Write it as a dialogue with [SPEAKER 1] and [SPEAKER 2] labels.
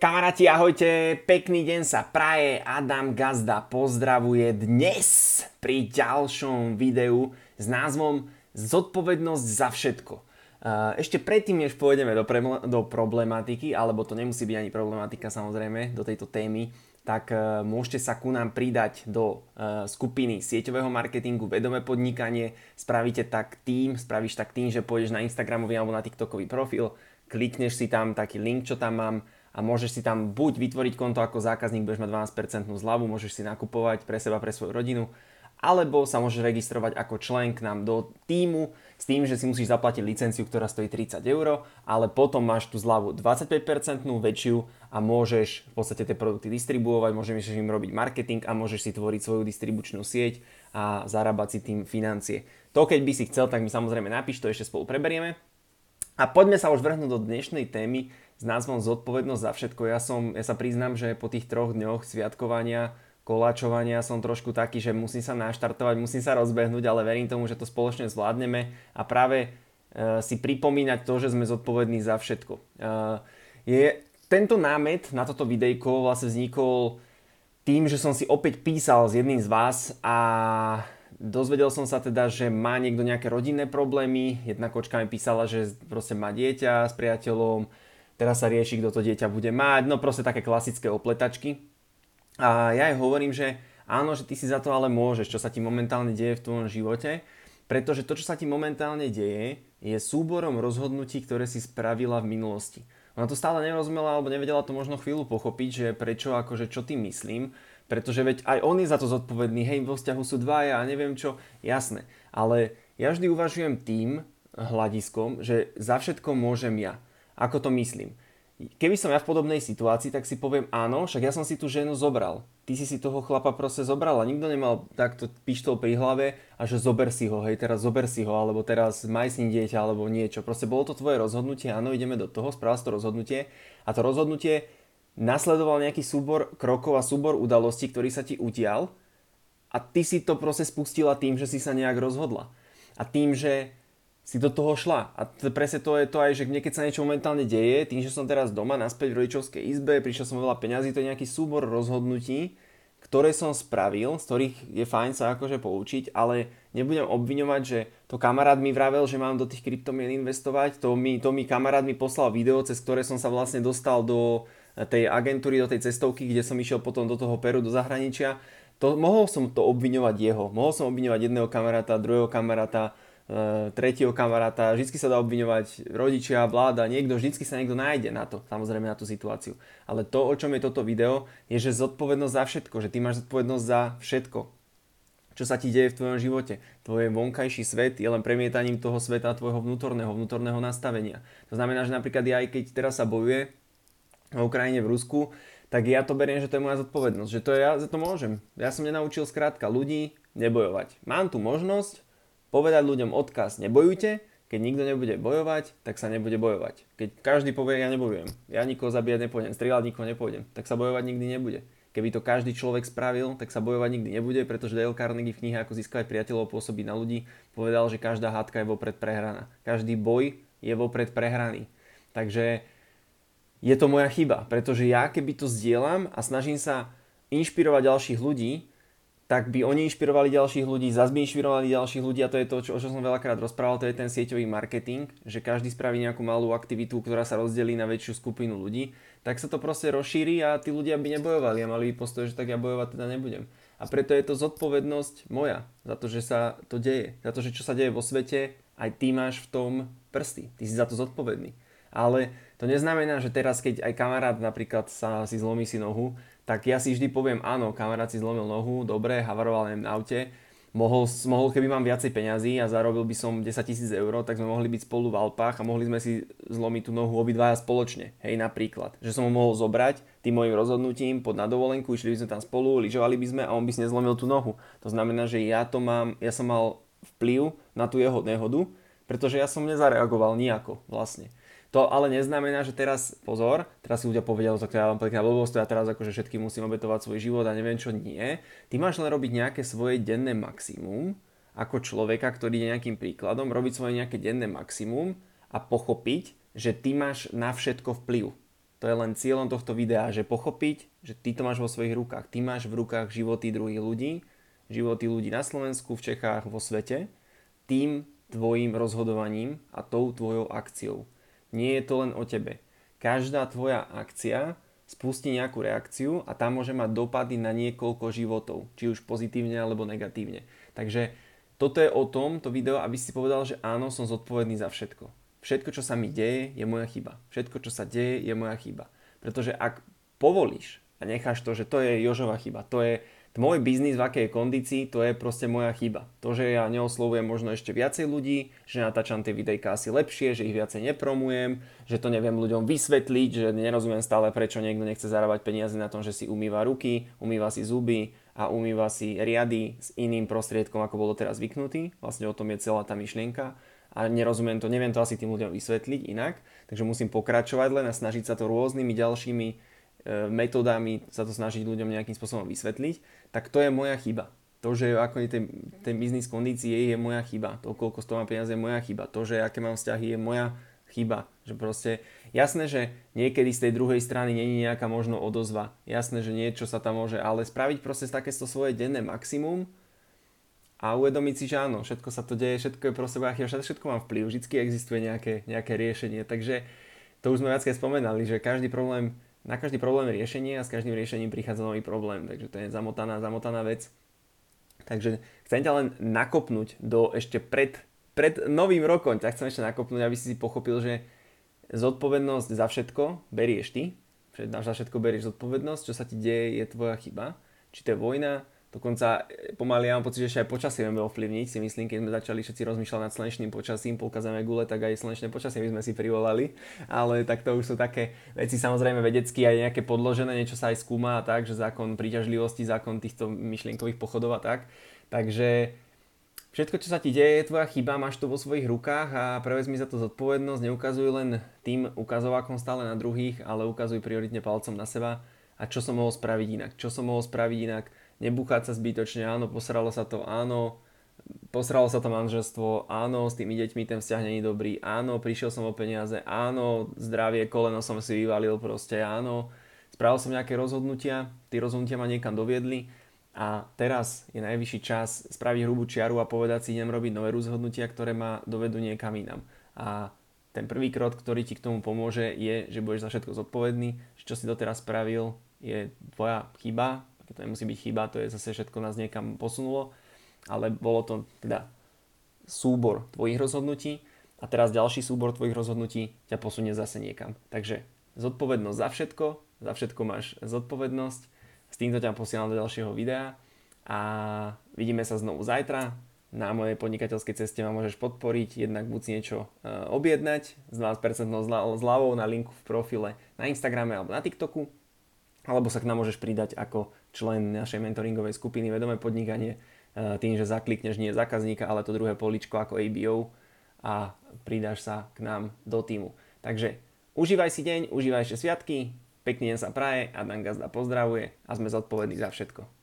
[SPEAKER 1] Kamaráti, ahojte, pekný deň sa praje, Adam Gazda pozdravuje dnes pri ďalšom videu s názvom Zodpovednosť za všetko. Ešte predtým, než pôjdeme do, pre- do problematiky, alebo to nemusí byť ani problematika samozrejme, do tejto témy, tak e, môžete sa ku nám pridať do e, skupiny sieťového marketingu Vedomé podnikanie. Spravíte tak tým, spravíš tak tým, že pôjdeš na Instagramový alebo na TikTokový profil, klikneš si tam taký link, čo tam mám, a môžeš si tam buď vytvoriť konto ako zákazník, budeš mať 12% zľavu, môžeš si nakupovať pre seba, pre svoju rodinu, alebo sa môžeš registrovať ako člen k nám do týmu s tým, že si musíš zaplatiť licenciu, ktorá stojí 30 eur, ale potom máš tú zľavu 25% väčšiu a môžeš v podstate tie produkty distribuovať, môžeš im robiť marketing a môžeš si tvoriť svoju distribučnú sieť a zarábať si tým financie. To keď by si chcel, tak mi samozrejme napíš, to ešte spolu preberieme. A poďme sa už vrhnúť do dnešnej témy, s názvom Zodpovednosť za všetko. Ja, som, ja sa priznám, že po tých troch dňoch sviatkovania, koláčovania som trošku taký, že musím sa naštartovať, musím sa rozbehnúť, ale verím tomu, že to spoločne zvládneme a práve e, si pripomínať to, že sme zodpovední za všetko. E, je, tento námet na toto videjko vlastne vznikol tým, že som si opäť písal s jedným z vás a dozvedel som sa teda, že má niekto nejaké rodinné problémy. Jedna kočka mi písala, že proste má dieťa s priateľom, teraz sa rieši, kto to dieťa bude mať, no proste také klasické opletačky. A ja aj hovorím, že áno, že ty si za to ale môžeš, čo sa ti momentálne deje v tvojom živote, pretože to, čo sa ti momentálne deje, je súborom rozhodnutí, ktoré si spravila v minulosti. Ona to stále nerozumela alebo nevedela to možno chvíľu pochopiť, že prečo, akože čo tým myslím, pretože veď aj on je za to zodpovedný, hej, vo vzťahu sú dvaja a neviem čo, jasné. Ale ja vždy uvažujem tým hľadiskom, že za všetko môžem ja. Ako to myslím? Keby som ja v podobnej situácii, tak si poviem áno, však ja som si tú ženu zobral. Ty si si toho chlapa proste zobral a nikto nemal takto pištol pri hlave a že zober si ho, hej, teraz zober si ho, alebo teraz maj s ním dieťa, alebo niečo. Proste bolo to tvoje rozhodnutie, áno, ideme do toho, spravil to rozhodnutie a to rozhodnutie nasledoval nejaký súbor krokov a súbor udalostí, ktorý sa ti utial a ty si to proste spustila tým, že si sa nejak rozhodla. A tým, že si do toho šla. A to, presne to je to aj, že mne keď sa niečo momentálne deje, tým, že som teraz doma naspäť v rodičovskej izbe, prišiel som veľa peňazí, to je nejaký súbor rozhodnutí, ktoré som spravil, z ktorých je fajn sa akože poučiť, ale nebudem obviňovať, že to kamarát mi vravel, že mám do tých kryptomien investovať, to mi, to mi kamarát mi poslal video, cez ktoré som sa vlastne dostal do tej agentúry, do tej cestovky, kde som išiel potom do toho Peru, do zahraničia. To, mohol som to obviňovať jeho, mohol som obviňovať jedného kamaráta, druhého kamaráta, tretieho kamaráta, vždy sa dá obviňovať rodičia, vláda, niekto, vždy sa niekto nájde na to, samozrejme na tú situáciu. Ale to, o čom je toto video, je, že zodpovednosť za všetko, že ty máš zodpovednosť za všetko, čo sa ti deje v tvojom živote. Tvoj vonkajší svet je len premietaním toho sveta tvojho vnútorného, vnútorného nastavenia. To znamená, že napríklad ja aj keď teraz sa bojuje na Ukrajine v Rusku, tak ja to beriem, že to je moja zodpovednosť, že to ja za to môžem. Ja som nenaučil skrátka ľudí nebojovať. Mám tu možnosť, povedať ľuďom odkaz nebojujte, keď nikto nebude bojovať, tak sa nebude bojovať. Keď každý povie, ja nebojujem, ja nikoho zabíjať nepôjdem, strieľať nikoho nepôjdem, tak sa bojovať nikdy nebude. Keby to každý človek spravil, tak sa bojovať nikdy nebude, pretože Dale Carnegie v knihe Ako získať priateľov pôsobiť na ľudí povedal, že každá hádka je vopred prehraná. Každý boj je vopred prehraný. Takže je to moja chyba, pretože ja keby to zdieľam a snažím sa inšpirovať ďalších ľudí, tak by oni inšpirovali ďalších ľudí, zase by inšpirovali ďalších ľudí a to je to, čo, o čo som veľakrát rozprával, to je ten sieťový marketing, že každý spraví nejakú malú aktivitu, ktorá sa rozdelí na väčšiu skupinu ľudí, tak sa to proste rozšíri a tí ľudia by nebojovali a mali by postoj, že tak ja bojovať teda nebudem. A preto je to zodpovednosť moja za to, že sa to deje, za to, že čo sa deje vo svete, aj ty máš v tom prsty, ty si za to zodpovedný. Ale to neznamená, že teraz, keď aj kamarát napríklad sa si zlomí si nohu, tak ja si vždy poviem, áno, kamarát si zlomil nohu, dobre, havaroval na aute, mohol, mohol, keby mám viacej peňazí a zarobil by som 10 tisíc eur, tak sme mohli byť spolu v Alpách a mohli sme si zlomiť tú nohu obidvaja spoločne. Hej, napríklad. Že som ho mohol zobrať tým mojim rozhodnutím pod na dovolenku, išli by sme tam spolu, lyžovali by sme a on by si nezlomil tú nohu. To znamená, že ja to mám, ja som mal vplyv na tú jeho nehodu, pretože ja som nezareagoval nejako vlastne. To ale neznamená, že teraz, pozor, teraz si ľudia povedia, tak ja vám pekná blbosť, a teraz akože všetky musím obetovať svoj život a neviem čo nie. Ty máš len robiť nejaké svoje denné maximum, ako človeka, ktorý je nejakým príkladom, robiť svoje nejaké denné maximum a pochopiť, že ty máš na všetko vplyv. To je len cieľom tohto videa, že pochopiť, že ty to máš vo svojich rukách. Ty máš v rukách životy druhých ľudí, životy ľudí na Slovensku, v Čechách, vo svete, tým tvojim rozhodovaním a tou tvojou akciou. Nie je to len o tebe. Každá tvoja akcia spustí nejakú reakciu a tá môže mať dopady na niekoľko životov, či už pozitívne alebo negatívne. Takže toto je o tom, to video, aby si povedal, že áno, som zodpovedný za všetko. Všetko, čo sa mi deje, je moja chyba. Všetko, čo sa deje, je moja chyba. Pretože ak povolíš a necháš to, že to je Jožova chyba, to je môj biznis v akej kondícii, to je proste moja chyba. To, že ja neoslovujem možno ešte viacej ľudí, že natáčam tie videjka asi lepšie, že ich viacej nepromujem, že to neviem ľuďom vysvetliť, že nerozumiem stále, prečo niekto nechce zarábať peniaze na tom, že si umýva ruky, umýva si zuby a umýva si riady s iným prostriedkom, ako bolo teraz zvyknutý. Vlastne o tom je celá tá myšlienka a nerozumiem to, neviem to asi tým ľuďom vysvetliť inak, takže musím pokračovať len a snažiť sa to rôznymi ďalšími metódami sa to snažiť ľuďom nejakým spôsobom vysvetliť, tak to je moja chyba. To, že ako je ten, ten biznis kondície je moja chyba. To, koľko stojí peniaze je moja chyba. To, že aké mám vzťahy je moja chyba. Že proste, jasné, že niekedy z tej druhej strany není nejaká možno odozva. Jasné, že niečo sa tam môže, ale spraviť proste takéto svoje denné maximum a uvedomiť si, že áno, všetko sa to deje, všetko je proste moja chyba, všetko mám vplyv, vždy existuje nejaké, nejaké riešenie. Takže to už sme viacej spomenali, že každý problém na každý problém je riešenie a s každým riešením prichádza nový problém, takže to je zamotaná, zamotaná vec. Takže chcem ťa len nakopnúť do ešte pred, pred novým rokom, ťa chcem ešte nakopnúť, aby si si pochopil, že zodpovednosť za všetko berieš ty, za všetko berieš zodpovednosť, čo sa ti deje je tvoja chyba, či to je vojna, Dokonca e, pomaly ja mám pocit, že aj počasie vieme ovplyvniť. Si myslím, keď sme začali všetci rozmýšľať nad slnečným počasím, polkazame gule, tak aj slnečné počasie by sme si privolali. Ale tak to už sú také veci samozrejme vedecky aj nejaké podložené, niečo sa aj skúma a tak, že zákon príťažlivosti, zákon týchto myšlienkových pochodov a tak. Takže všetko, čo sa ti deje, je tvoja chyba, máš to vo svojich rukách a prevezmi za to zodpovednosť. Neukazuj len tým ukazovákom stále na druhých, ale ukazuj prioritne palcom na seba a čo som mohol spraviť inak. Čo som mohol spraviť inak, nebúchať sa zbytočne, áno, posralo sa to, áno, posralo sa to manželstvo, áno, s tými deťmi ten vzťah není dobrý, áno, prišiel som o peniaze, áno, zdravie, koleno som si vyvalil proste, áno, spravil som nejaké rozhodnutia, tie rozhodnutia ma niekam doviedli a teraz je najvyšší čas spraviť hrubú čiaru a povedať si, idem robiť nové rozhodnutia, ktoré ma dovedú niekam inam. A ten prvý krok, ktorý ti k tomu pomôže, je, že budeš za všetko zodpovedný, čo si doteraz spravil, je tvoja chyba, to nemusí byť chyba, to je zase všetko nás niekam posunulo, ale bolo to teda súbor tvojich rozhodnutí a teraz ďalší súbor tvojich rozhodnutí ťa posunie zase niekam. Takže zodpovednosť za všetko, za všetko máš zodpovednosť, s týmto ťa posielam do ďalšieho videa a vidíme sa znovu zajtra. Na mojej podnikateľskej ceste ma môžeš podporiť, jednak buď si niečo e, objednať s 12% zľavou na linku v profile na Instagrame alebo na TikToku, alebo sa k nám môžeš pridať ako člen našej mentoringovej skupiny Vedomé podnikanie e, tým, že zaklikneš nie zákazníka, ale to druhé poličko ako ABO a pridáš sa k nám do týmu. Takže užívaj si deň, užívaj ešte sviatky, pekný deň sa praje, Adam Gazda pozdravuje a sme zodpovední za všetko.